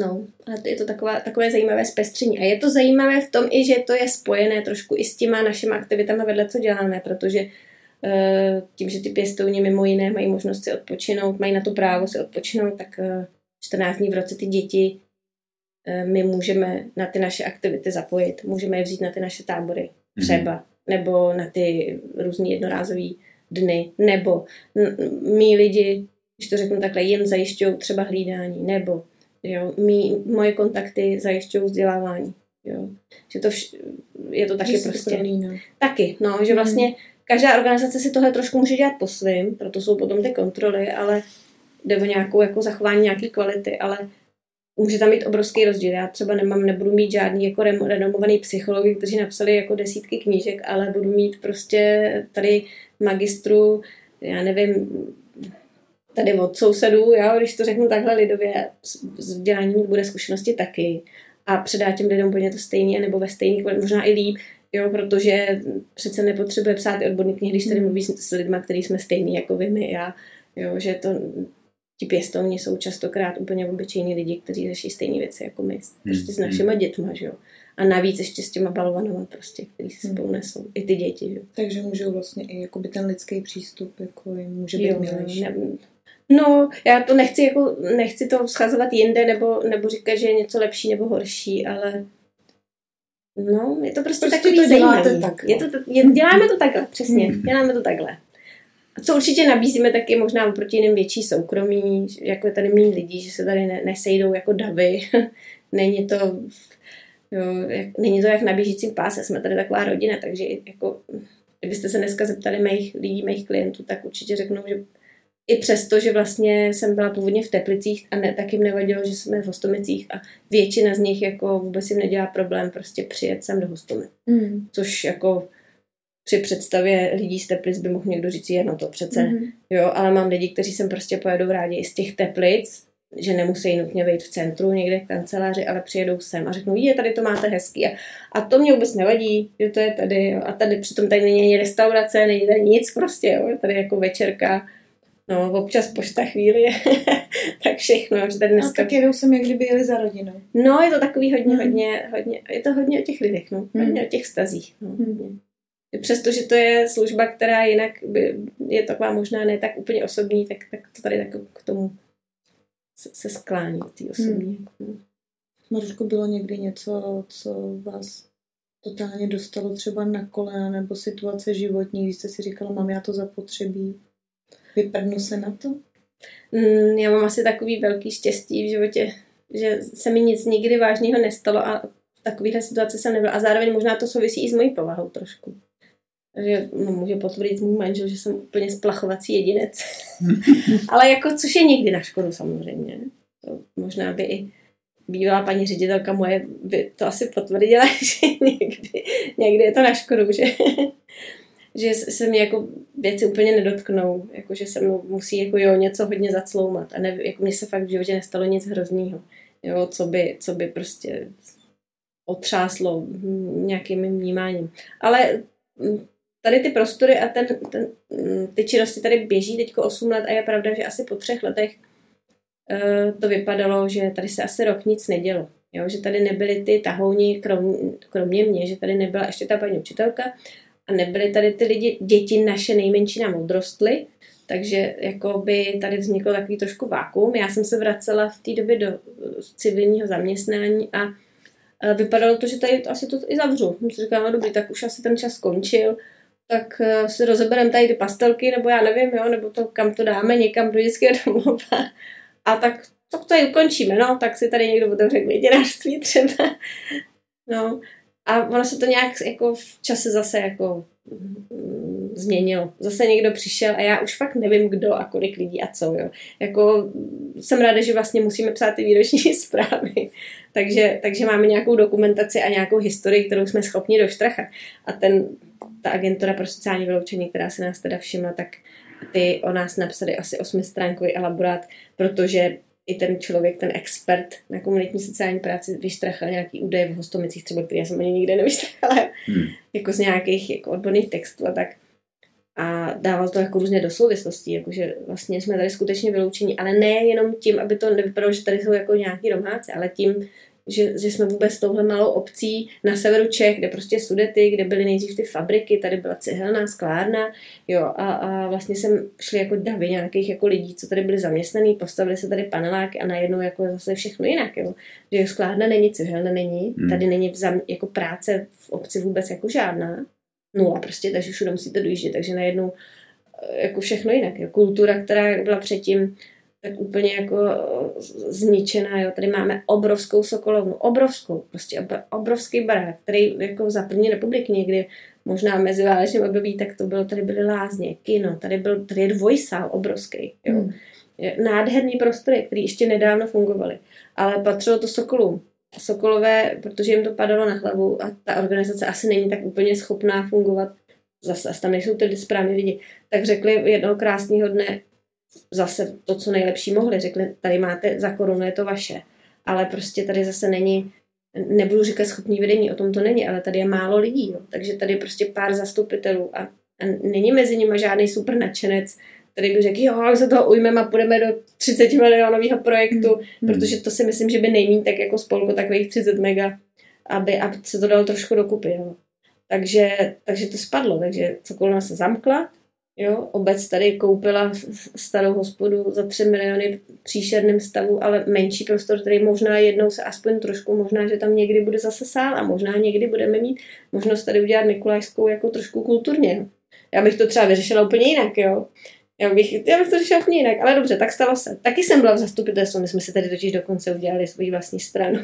B: No, ale je to taková, takové zajímavé zpestření. A je to zajímavé v tom i, že to je spojené trošku i s těma našimi aktivitami vedle, co děláme, protože eh, tím, že ty pěstouni mimo jiné mají možnost si odpočinout, mají na to právo si odpočinout, tak eh, 14 dní v roce ty děti eh, my můžeme na ty naše aktivity zapojit. Můžeme je vzít na ty naše tábory
A: Mhm.
B: třeba, nebo na ty různé jednorázové dny, nebo mý lidi, když to řeknu takhle, jim zajišťují třeba hlídání, nebo jo, mý, moje kontakty zajišťují vzdělávání. Jo. Že to vš- je to taky
C: Že se to
B: prostě.
C: prolíná.
B: Taky, no, že
C: Mhm.
B: vlastně každá organizace si tohle trošku může dělat po svým, proto jsou potom ty kontroly, ale jde o nějakou jako zachování nějaké kvality, ale může tam být obrovský rozdíl. Já třeba nemám, nebudu mít žádný jako renomovaný psychologi, kteří napsali jako desítky knížek, ale budu mít prostě tady magistru, já nevím, tady od sousedů, jo, když to řeknu takhle lidově, s vzděláním bude zkušenosti taky a předá těm lidem úplně to stejné, nebo ve stejný možná i líp, jo, protože přece nepotřebuje psát i odborný knihy, když tady mluví s s lidmi, který jsme stejný jako vy, my, já, jo, že to ti pěstouni jsou častokrát úplně obyčejní lidi, kteří řeší stejné věci jako my, prostě s
A: Hmm,
B: našima dětma, že jo. A navíc ještě s těma balovanama prostě, který si
C: Hmm.
B: spolu nesou. I ty děti, že jo.
C: Takže můžou vlastně i jakoby ten lidský přístup jako jim může být
B: Jo,
C: milejší.
B: ne, no, já to nechci, jako, nechci to schazovat jinde, nebo, nebo říkat, že je něco lepší nebo horší, ale no, je to prostě,
C: Prostě
B: takový
C: to
B: zajímavý.
C: takhle.
B: Je to, je, děláme to takhle, přesně,
C: Hmm.
B: děláme to takhle. A co určitě nabízíme, tak je možná oproti jiným větší soukromí, jako je tady méně lidí, že se tady ne, nesejdou jako davy. není to jo, jak, není to jak na běžícím páse, jsme tady taková rodina, takže jako, kdybyste se dneska zeptali mých lidí, mých klientů, tak určitě řeknou, že i přesto, že vlastně jsem byla původně v Teplicích a ne, tak jim nevadilo, že jsme v Hostomicích a většina z nich jako vůbec jim nedělá problém prostě přijet sem do Hostomy.
C: Mm.
B: Což jako při představě lidí z Teplic by mohl někdo říct, jedno to přece,
C: Mhm.
B: Jo, ale mám lidi, kteří sem prostě pojedou rádi i z těch teplic, že nemusí nutně být v centru někde v kanceláři, ale přijedou sem a řeknou, je, tady to máte hezký. A, a to mě vůbec nevadí, že to je tady. Jo. A tady přitom tady není ani restaurace, není tady nic prostě, jo. Je tady jako večerka. No, občas pošta chvíli, tak všechno, že tady
C: A
B: dneska...
C: tak jedou sem, jak kdyby jeli za rodinou.
B: No, je to takový hodně,
C: Mhm.
B: hodně, hodně, je to hodně o těch lidech, no.
C: Mhm.
B: Hodně o těch stazích, no. Hodně. Přestože to je služba, která jinak by, je taková možná ne tak úplně osobní, tak, tak to tady tak k tomu se, se sklání, k té osobní. Hmm.
C: Maruško, bylo někdy něco, co vás totálně dostalo třeba na kolena nebo situace životní, když jste si říkala, mám já to zapotřebí, vyprdnu se na to?
B: Mm, já mám asi takový velký štěstí v životě, že se mi nic nikdy vážného nestalo a v takovéhle situaci jsem nebyla. A zároveň možná to souvisí i s mojí povahou trošku. že no, může potvrdit můj manžel, že jsem úplně splachovací jedinec. Ale jako, což je někdy na škodu samozřejmě. To možná by i bývalá paní ředitelka moje by to asi potvrdila, že někdy, někdy je to na škodu, že, že se mě jako věci úplně nedotknou, jako že se mnou musí jako jo, něco hodně zacloumat a ne, jako mně se fakt v životě nestalo nic hroznýho, jo, co by, co by prostě otřáslo nějakým vnímáním. Ale tady ty prostory a ten, ten, ty činnosti tady běží teďko 8 let a je pravda, že asi po třech letech uh, to vypadalo, že tady se asi rok nic nedělo. Jo, že tady nebyly ty tahouni, krom, kromě mě, že tady nebyla ještě ta paní učitelka a nebyly tady ty lidi, děti naše nejmenší nám odrostly, takže jako by tady vzniklo takový trošku vákuum. Já jsem se vracela v té době do eh, civilního zaměstnání a eh, vypadalo to, že tady asi to i zavřu. Jsem si říkala, no dobrý, tak už asi ten čas skončil, tak eh, si rozebereme tady ty pastelky, nebo já nevím, jo, nebo to kam to dáme, někam do dětského domova. A tak, tak to tady ukončíme, no, tak si tady někdo otevře květinářství třeba. No, a ono se to nějak jako v čase zase jako mm, změnilo. Zase někdo přišel a já už fakt nevím, kdo a kolik lidí a co. Jo. Jako, jsem ráda, že vlastně musíme psát ty výroční zprávy. takže, takže máme nějakou dokumentaci a nějakou historii, kterou jsme schopni doštrachat. A ten, ta agentura pro sociální vyloučení, která se nás teda všimla, tak ty o nás napsali asi osmistránkový elaborát, protože i ten člověk, ten expert na komunitní sociální práci vyštrachal nějaký údaje v hostomicích, třeba který já jsem ani nikde nevyštrachala, hmm. jako z nějakých jako odborných textů a tak. A dával to jako různě do souvislostí, jakože vlastně jsme tady skutečně vyloučení, ale ne jenom tím, aby to nevypadalo, že tady jsou jako nějaký domáci, ale tím, že, že jsme vůbec touhle malou obcí na severu Čech, kde prostě sudety, kde byly nejdřív ty fabriky, tady byla cihelná sklárna, jo, a, a vlastně jsem šli jako davy nějakých jako lidí, co tady byli zaměstnaný, postavili se tady paneláky a najednou jako zase všechno jinak, jo. Že sklárna není, cihelna není, hmm. tady není vzam, jako práce v obci vůbec jako žádná, no a prostě, takže všude musíte dojíždět, takže najednou eh, jako všechno jinak, jo. Kultura, která byla předtím tak úplně jako zničená, jo. Tady máme obrovskou sokolovnu, obrovskou, prostě obrovský barák, který jako za první republiky někdy možná mezi válečným období, tak to bylo, tady byly lázně, kino, tady byl, tady je dvojsál obrovský, jo. Hmm. Nádherný prostory, které ještě nedávno fungovaly, ale patřilo to Sokolům. Sokolové, protože jim to padalo na hlavu a ta organizace asi není tak úplně schopná fungovat, zase tam nejsou ty správní lidi, tak řekli jednoho krásného dne, zase to, co nejlepší mohli. Řekli, tady máte za korunu, je to vaše. Ale prostě tady zase není, nebudu říkat schopní vedení, o tom to není, ale tady je málo lidí. Jo. Takže tady je prostě pár zastupitelů a, a není mezi nimi žádný super nadšenec, který by řekl, jo, se toho ujmeme a půjdeme do 30 milionového projektu, mm. protože to si myslím, že by nejmín tak jako spolku takových 30 mega, aby, aby se to dalo trošku dokupy. Jo. Takže, takže to spadlo, takže Cokolna se zamkla, Jo, obec tady koupila starou hospodu za 3 miliony v příšerném stavu, ale menší prostor, který možná jednou se aspoň trošku, možná, že tam někdy bude zase sál a možná někdy budeme mít možnost tady udělat Nikolajskou jako trošku kulturně. Já bych to třeba vyřešila úplně jinak, jo. Já bych, já bych to řešila úplně jinak, ale dobře, tak stalo se. Taky jsem byla v zastupitelstvu, my jsme si tady totiž dokonce udělali svůj vlastní stranu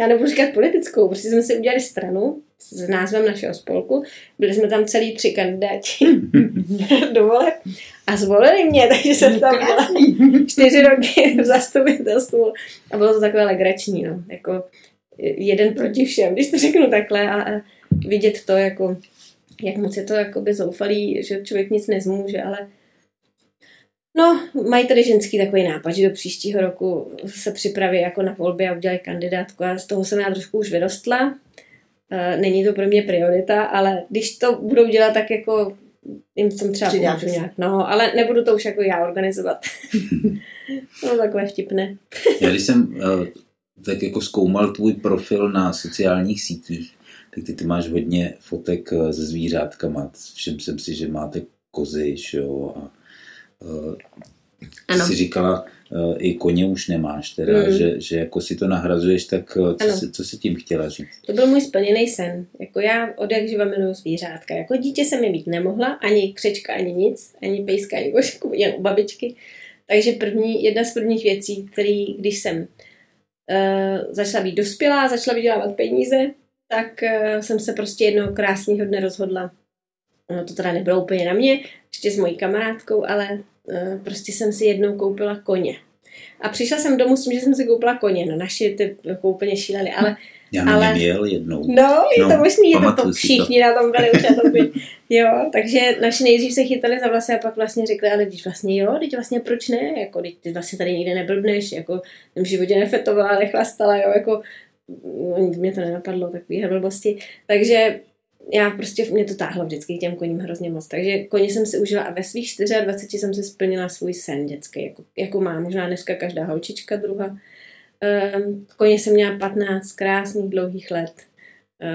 B: já nebudu říkat politickou, prostě jsme si udělali stranu s názvem našeho spolku. Byli jsme tam celý tři kandidáti do voleb a zvolili mě, takže jsem tam byla čtyři roky v zastupitelstvu a bylo to takové legrační, no. Jako jeden proti všem, když to řeknu takhle a, a vidět to, jako, jak moc je to jakoby zoufalý, že člověk nic nezmůže, ale No, mají tady ženský takový nápad, že do příštího roku se připraví jako na volby a udělají kandidátku a z toho jsem já trošku už vyrostla. E, není to pro mě priorita, ale když to budou dělat tak jako jim v tom třeba pomůžu nějak, no, ale nebudu to už jako já organizovat. no, takové vtipné.
A: já když jsem uh, tak jako zkoumal tvůj profil na sociálních sítích, tak ty, ty máš hodně fotek se zvířátkama. Všem jsem si, že máte kozy, jo, a Eh, ano. jsi říkala, uh, i koně už nemáš, teda, mm. že, že jako si to nahrazuješ, tak uh, co, si, co si tím chtěla říct?
B: To byl můj splněný sen. Jako já od jak živa miluju zvířátka. Jako dítě se mi být nemohla, ani křečka, ani nic, ani pejska, ani košku, jen u babičky. Takže první, jedna z prvních věcí, který, když jsem uh, začala být dospělá, začala vydělávat peníze, tak uh, jsem se prostě jednoho krásného dne rozhodla, no to teda nebylo úplně na mě, ještě s mojí kamarádkou, ale prostě jsem si jednou koupila koně. A přišla jsem domů s tím, že jsem si koupila koně. No naši ty jako úplně šíleli, ale...
A: Já na ale... měl jednou.
B: No, je no, to možný, je to, to všichni to. na tom byli už na tom byli. Jo, takže naši nejdřív se chytali za vlasy a pak vlastně řekli, ale když vlastně jo, teď vlastně proč ne, jako teď ty vlastně tady nikde neblbneš, jako v životě nefetovala, nechlastala, jo, jako no, mě to nenapadlo, takový blbosti. Takže já prostě, mě to táhlo vždycky těm koním hrozně moc. Takže koně jsem si užila a ve svých 24 jsem si splnila svůj sen dětský, jako, jako má možná dneska každá holčička druha. Um, koně jsem měla 15 krásných dlouhých let.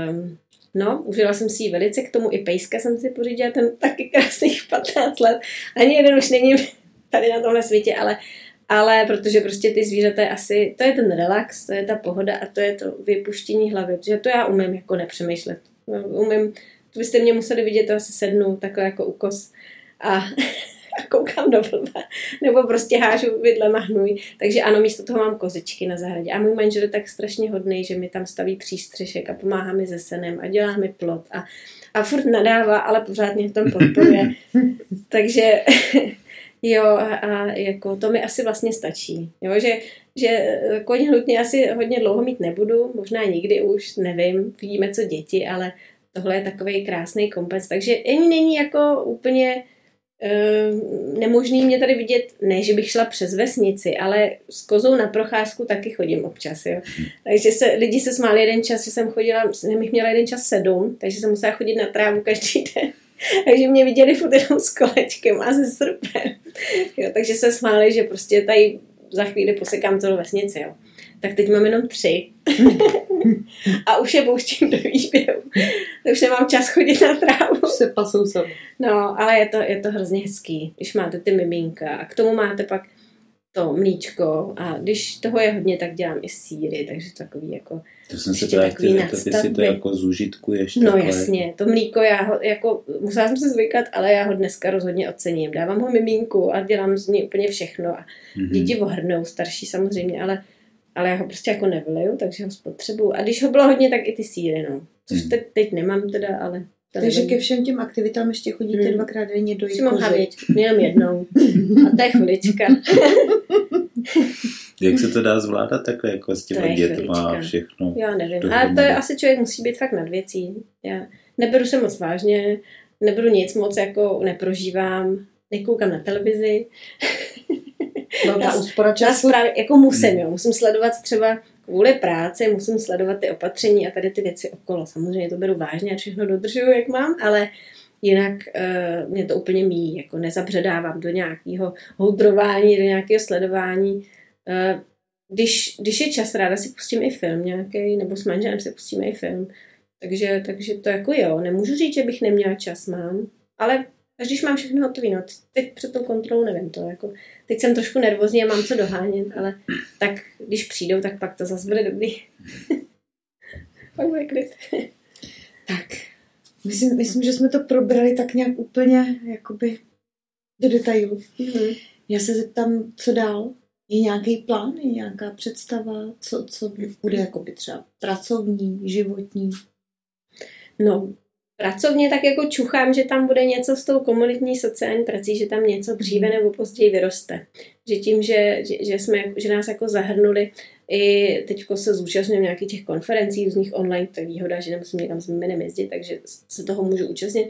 B: Um, no, užila jsem si ji velice, k tomu i pejska jsem si pořídila, ten taky krásných 15 let. Ani jeden už není tady na tomhle světě, ale ale protože prostě ty zvířata je asi, to je ten relax, to je ta pohoda a to je to vypuštění hlavy, protože to já umím jako nepřemýšlet. Umím, to byste mě museli vidět, to asi sednu takhle jako ukos a, a koukám do blba, nebo prostě hážu vidlema hnůj. Takže ano, místo toho mám kozičky na zahradě. A můj manžel je tak strašně hodný, že mi tam staví přístřešek a pomáhá mi se senem a dělá mi plot a, a furt nadává, ale pořád mě v tom podporuje. Takže Jo, a, jako to mi asi vlastně stačí. Jo, že, že koně hnutně asi hodně dlouho mít nebudu, možná nikdy už, nevím, vidíme co děti, ale tohle je takový krásný kompec. Takže ani není jako úplně uh, nemožný mě tady vidět, ne, že bych šla přes vesnici, ale s kozou na procházku taky chodím občas, jo. Takže se, lidi se smáli jeden čas, že jsem chodila, jsem měla jeden čas sedm, takže jsem musela chodit na trávu každý den. takže mě viděli furt jenom s kolečkem a se srpem. Jo, takže se smáli, že prostě tady za chvíli posekám celou vesnici. Jo. Tak teď mám jenom tři. a už je pouštím do výběhu. už nemám čas chodit na trávu.
C: Už se pasou sami.
B: No, ale je to, je to hrozně hezký, když máte ty miminka a k tomu máte pak to mlíčko a když toho je hodně, tak dělám i síry, takže takový jako
A: to jsem se právě chtěl zeptat, jestli to jako zúžitkuješ.
B: No takhle. jasně, to mlíko já ho, jako, musela jsem se zvykat, ale já ho dneska rozhodně ocením. Dávám ho mimínku a dělám z ní úplně všechno a mm-hmm. děti ohrnou, starší samozřejmě, ale, ale já ho prostě jako nevyliju, takže ho spotřebuju. A když ho bylo hodně, tak i ty síry, no. Což mm. teď, teď nemám teda, ale
C: Takže nevím. ke všem těm aktivitám ještě chodíte hmm. dvakrát denně do
B: Mám havěť, jenom jednou. A to je chvilička.
A: Jak se to dá zvládat takhle jako s těma dětma a všechno?
B: Já nevím. A to je asi člověk musí být fakt nad věcí. Já neberu se moc vážně, neberu nic moc jako neprožívám, nekoukám na televizi.
C: Velká úspora času.
B: Právě, jako musím, jo. Musím sledovat třeba kvůli práci, musím sledovat ty opatření a tady ty věci okolo. Samozřejmě to beru vážně a všechno dodržuju, jak mám, ale jinak uh, mě to úplně míjí, jako nezabředávám do nějakého houdrování, do nějakého sledování. Uh, když, když je čas, ráda si pustím i film nějaký, nebo s manželem si pustíme i film. Takže, takže to jako jo, nemůžu říct, že bych neměla čas, mám, ale až když mám všechno hotové, no teď před tou kontrolou nevím to, jako, teď jsem trošku nervózní a mám co dohánět, ale tak když přijdou, tak pak to zase bude dobrý. pak bude klid.
C: tak, myslím, myslím, že jsme to probrali tak nějak úplně, jakoby do detailu. Mm-hmm. Já se zeptám, co dál? Je nějaký plán, je nějaká představa, co, co bude jakoby třeba pracovní, životní?
B: No, pracovně tak jako čuchám, že tam bude něco s tou komunitní sociální prací, že tam něco dříve nebo později vyroste. Že tím, že, že, že, jsme, že nás jako zahrnuli, i teď se zúčastňujeme nějakých těch konferencí různých online, to je výhoda, že nemusím někam s jménem jezdit, takže se toho můžu účastnit.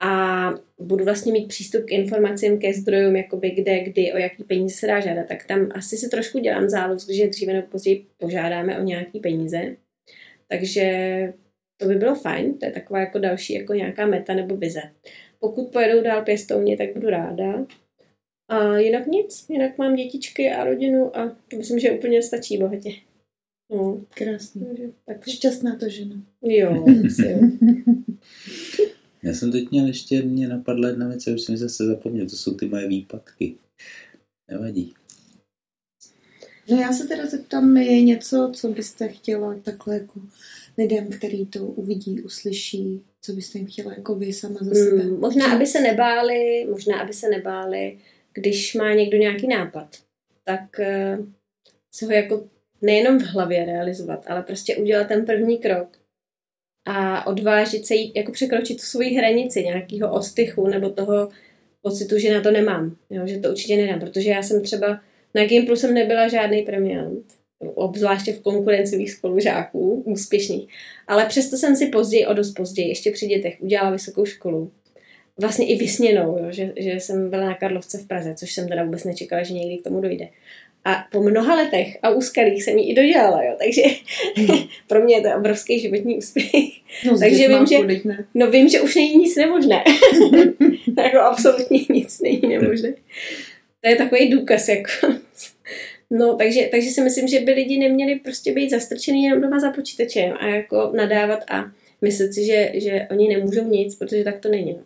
B: A budu vlastně mít přístup k informacím, ke zdrojům, jakoby kde, kdy, o jaký peníze se dá žádat, tak tam asi si trošku dělám zálož, že dříve nebo později požádáme o nějaký peníze. Takže to by bylo fajn, to je taková jako další jako nějaká meta nebo vize. Pokud pojedou dál pěstouni, tak budu ráda. A jinak nic, jinak mám dětičky a rodinu a to myslím, že úplně stačí bohatě.
C: No. Krásně. Tak šťastná to žena.
B: Jo, jo.
A: Já jsem teď měl ještě, mě napadla jedna věc, a už jsem zase zapomněl, to jsou ty moje výpadky. Nevadí.
C: No já se teda zeptám, je něco, co byste chtěla takhle jako lidem, který to uvidí, uslyší, co byste jim chtěla jako vy sama za sebe?
B: Hmm, možná, aby se nebáli, možná, aby se nebáli, když má někdo nějaký nápad, tak uh, se ho jako nejenom v hlavě realizovat, ale prostě udělat ten první krok a odvážit se jít, jako překročit tu svoji hranici nějakého ostychu nebo toho pocitu, že na to nemám, jo, že to určitě nedám, protože já jsem třeba na Gimplu jsem nebyla žádný premiant, obzvláště v konkurenci svých spolužáků, úspěšných. Ale přesto jsem si později, o dost později, ještě při dětech, udělala vysokou školu. Vlastně i vysněnou, jo, že, že jsem byla na Karlovce v Praze, což jsem teda vůbec nečekala, že někdy k tomu dojde. A po mnoha letech a úskalých jsem ji i dodělala, jo. takže pro mě je to obrovský životní úspěch. No, takže vím, že, no, vím, že už není nic nemožné. jako absolutně nic není nemožné. To je takový důkaz, jako No, takže, takže si myslím, že by lidi neměli prostě být zastrčený jenom doma za počítačem a jako nadávat a myslet si, že, že oni nemůžou nic, protože tak to není.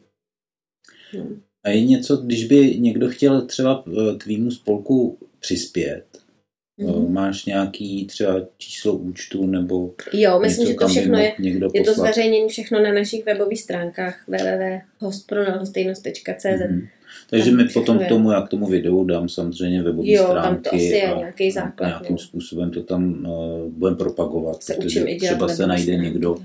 A: No. A je něco, když by někdo chtěl třeba eh, tvýmu spolku přispět, mm-hmm. máš nějaký třeba číslo účtu nebo
B: Jo, myslím, že to všechno je, je to zveřejnění všechno na našich webových stránkách www.hostpronalhostejnost.cz mm-hmm.
A: Takže mi potom k tomu, já k tomu videu dám samozřejmě webové
B: jo,
A: stránky.
B: tam to asi je nějaký základ.
A: Nějakým no. způsobem to tam uh, budeme propagovat, se protože třeba se najde někdo,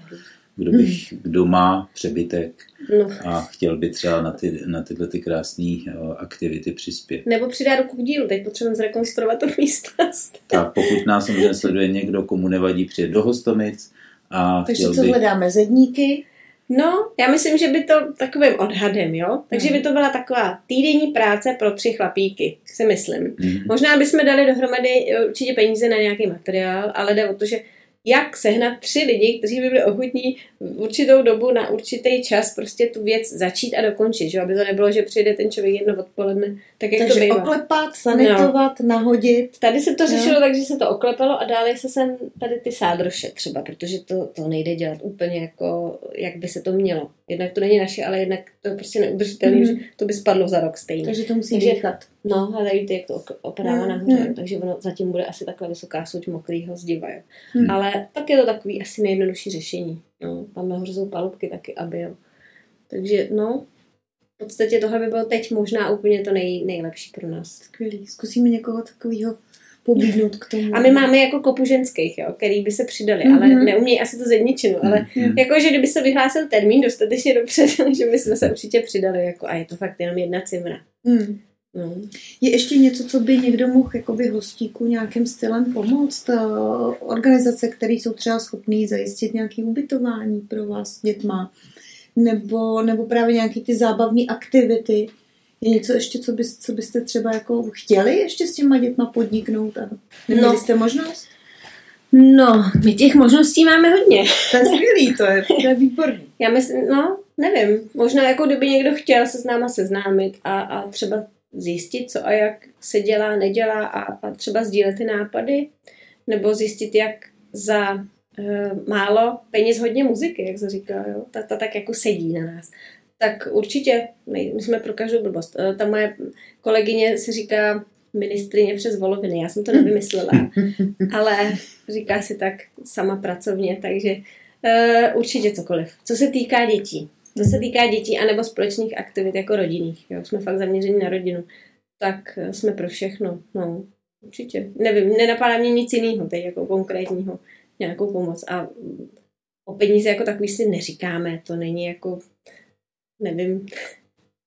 A: kdo, bych, kdo má přebytek no. a chtěl by třeba na, ty, na tyhle ty krásné uh, aktivity přispět.
B: Nebo přidá ruku k dílu, teď potřebujeme zrekonstruovat tu místnost.
A: Tak pokud nás samozřejmě sleduje někdo, komu nevadí přijet do Hostomic a
C: Takže co by... hledáme? Zedníky?
B: No, já myslím, že by to takovým odhadem, jo? Takže by to byla taková týdenní práce pro tři chlapíky, si myslím. Mm. Možná bychom dali dohromady určitě peníze na nějaký materiál, ale jde o to, že jak sehnat tři lidi, kteří by byli ochotní v určitou dobu na určitý čas prostě tu věc začít a dokončit, že? aby to nebylo, že přijde ten člověk jedno odpoledne, tak jak
C: Takže
B: to bývá.
C: oklepat, sanitovat, no. nahodit.
B: Tady se to řešilo no. tak, že se to oklepalo a dále se sem tady ty sádroše třeba, protože to, to nejde dělat úplně jako, jak by se to mělo. Jednak to není naše, ale jednak to je prostě neudržitelné, mm. že to by spadlo za rok stejně.
C: Takže to musí Takže, dýchat.
B: No, a tady jak to opadává mm. nahoře, mm. takže ono zatím bude asi takhle vysoká suť mokrýho zdiva, jo. Mm. Ale tak je to takový asi nejjednodušší řešení. No, tam nahoře jsou palubky taky, aby jo. Takže no, v podstatě tohle by bylo teď možná úplně to nej, nejlepší pro nás.
C: Skvělý. Zkusíme někoho takového pobídnout k tomu.
B: A my máme jako kopu ženských, jo, který by se přidali, mm-hmm. ale neumějí asi to zedničinu, ale mm-hmm. jako, že kdyby se vyhlásil termín dostatečně dopředu, že by jsme se určitě přidali, jako a je to fakt jenom jedna cimra. Mm.
C: No. Je ještě něco, co by někdo mohl jakoby hostíku nějakým stylem pomoct? Eh, organizace, které jsou třeba schopné zajistit nějaké ubytování pro vás s dětma, nebo, nebo právě nějaké ty zábavní aktivity. Je něco ještě, co, bys, co byste třeba jako chtěli ještě s těma dětma podniknout a neměli no. jste možnost?
B: No, my těch možností máme hodně.
C: To je skvělý, to je, to je výborný.
B: Já myslím, no, nevím, možná jako kdyby někdo chtěl se s náma seznámit a, a třeba zjistit, co a jak se dělá, nedělá a, a třeba sdílet ty nápady, nebo zjistit, jak za uh, málo peněz hodně muziky, jak se říká, jo? Ta, ta tak jako sedí na nás. Tak určitě, my, my jsme pro každou blbost. Uh, ta moje kolegyně si říká ministrině přes voloviny, já jsem to nevymyslela, ale říká si tak sama pracovně, takže uh, určitě cokoliv. Co se týká dětí, co se týká dětí anebo společných aktivit jako rodinných, jo, jsme fakt zaměření na rodinu, tak eh, jsme pro všechno, no, určitě. Nevím, nenapadá mě nic jiného teď jako konkrétního, nějakou pomoc a o peníze jako takový si neříkáme, to není jako, nevím,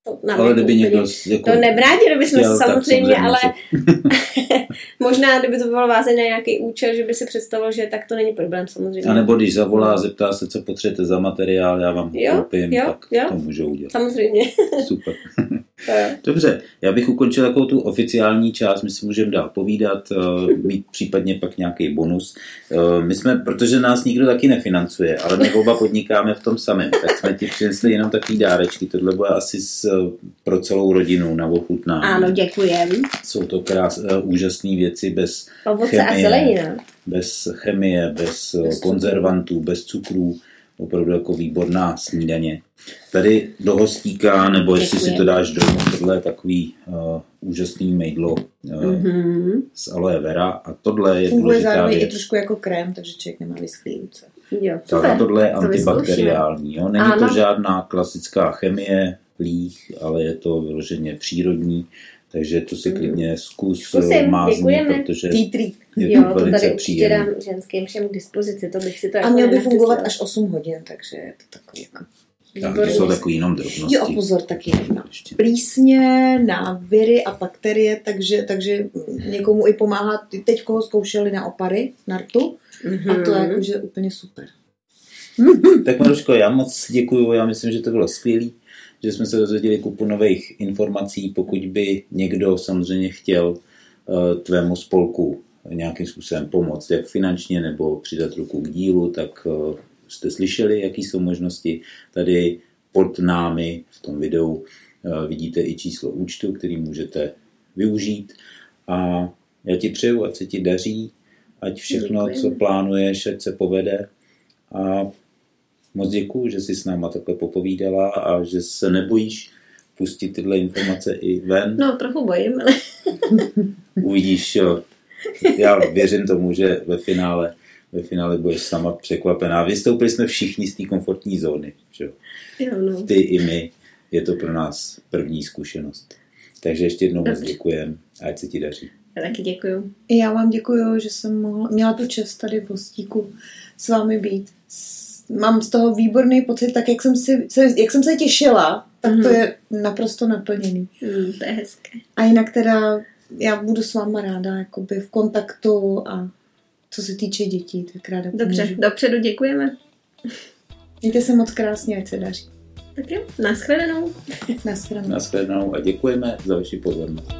A: to ale kdyby někdo
B: jako to nebránilo bychom se samozřejmě, ale možná, kdyby to bylo vázané na nějaký účel, že by si představil, že tak to není problém samozřejmě.
A: A nebo když zavolá, zeptá se, co potřebujete za materiál, já vám jo, koupím, jo, tak jo. to můžou udělat.
B: Samozřejmě.
A: Super. Dobře, já bych ukončil takovou tu oficiální část, my si můžeme dál povídat, eh, mít případně pak nějaký bonus. Eh, my jsme, protože nás nikdo taky nefinancuje, ale my oba podnikáme v tom samém, tak jsme ti přinesli jenom takový dárečky. Tohle bude asi s, pro celou rodinu na ochutnání.
B: Ano, děkujem.
A: Jsou to krás, eh, úžasné věci bez
B: Ovoce chemie, a zelenina.
A: Bez chemie, bez, bez konzervantů, bez cukrů opravdu jako výborná snídaně. Tady do hostíka, nebo jestli Děkuji. si to dáš do tohle je takový uh, úžasný mejdlo uh, mm-hmm. z aloe vera a tohle je
C: Funguje
A: důležitá
C: zároveň
A: věc.
C: i trošku jako krém, takže člověk nemá vyschlý ruce.
B: Jo,
A: tak a tohle je antibakteriální. Jo? Není ano. to žádná klasická chemie, líh, ale je to vyloženě přírodní. Takže to si mhm. klidně zkus Zkusím, mázni, protože
C: Týtrý.
A: je
B: jo,
A: to velice
B: to tady
A: příjemné.
B: dám ženským všem k dispozici, to bych si to
C: A
B: jako
C: měl by fungovat až 8 hodin, takže je to takový jako...
A: Tak to jsou takový jenom drobnosti.
C: Jo, a pozor, taky na plísně, na viry a bakterie, takže, takže někomu i pomáhá. Teď koho zkoušeli na opary, na rtu, mm-hmm. a to je jakože úplně super.
A: tak Maruško, já moc děkuju, já myslím, že to bylo skvělé že jsme se dozvěděli kupu nových informací. Pokud by někdo samozřejmě chtěl uh, tvému spolku nějakým způsobem pomoct, jak finančně nebo přidat ruku k dílu, tak uh, jste slyšeli, jaký jsou možnosti. Tady pod námi v tom videu uh, vidíte i číslo účtu, který můžete využít. A já ti přeju, ať se ti daří, ať všechno,
B: Děkuji.
A: co plánuješ, ať se povede. A moc děkuju, že jsi s náma takhle popovídala a že se nebojíš pustit tyhle informace i ven.
B: No, trochu bojím, ale
A: Uvidíš, jo. Já věřím tomu, že ve finále, ve finále budeš sama překvapená. Vystoupili jsme všichni z té komfortní zóny. Že? jo.
B: no.
A: Ty i my. Je to pro nás první zkušenost. Takže ještě jednou moc
B: Dobře.
A: děkujem a ať se ti daří.
B: Já taky děkuju.
C: I já vám děkuji, že jsem mohla, měla tu čest tady v hostíku s vámi být. Mám z toho výborný pocit, tak jak jsem, si, se, jak jsem se těšila, tak to
B: Mhm.
C: je naprosto naplněný.
B: Hmm, to je hezké.
C: A jinak teda já budu s váma ráda jakoby v kontaktu a co se týče dětí, tak ráda
B: Dobře,
C: pomůžu.
B: dopředu děkujeme.
C: Mějte se moc krásně, ať se daří.
B: Tak jo, nashledanou.
C: Naschledanou.
A: Naschledanou a děkujeme za vaši pozornost.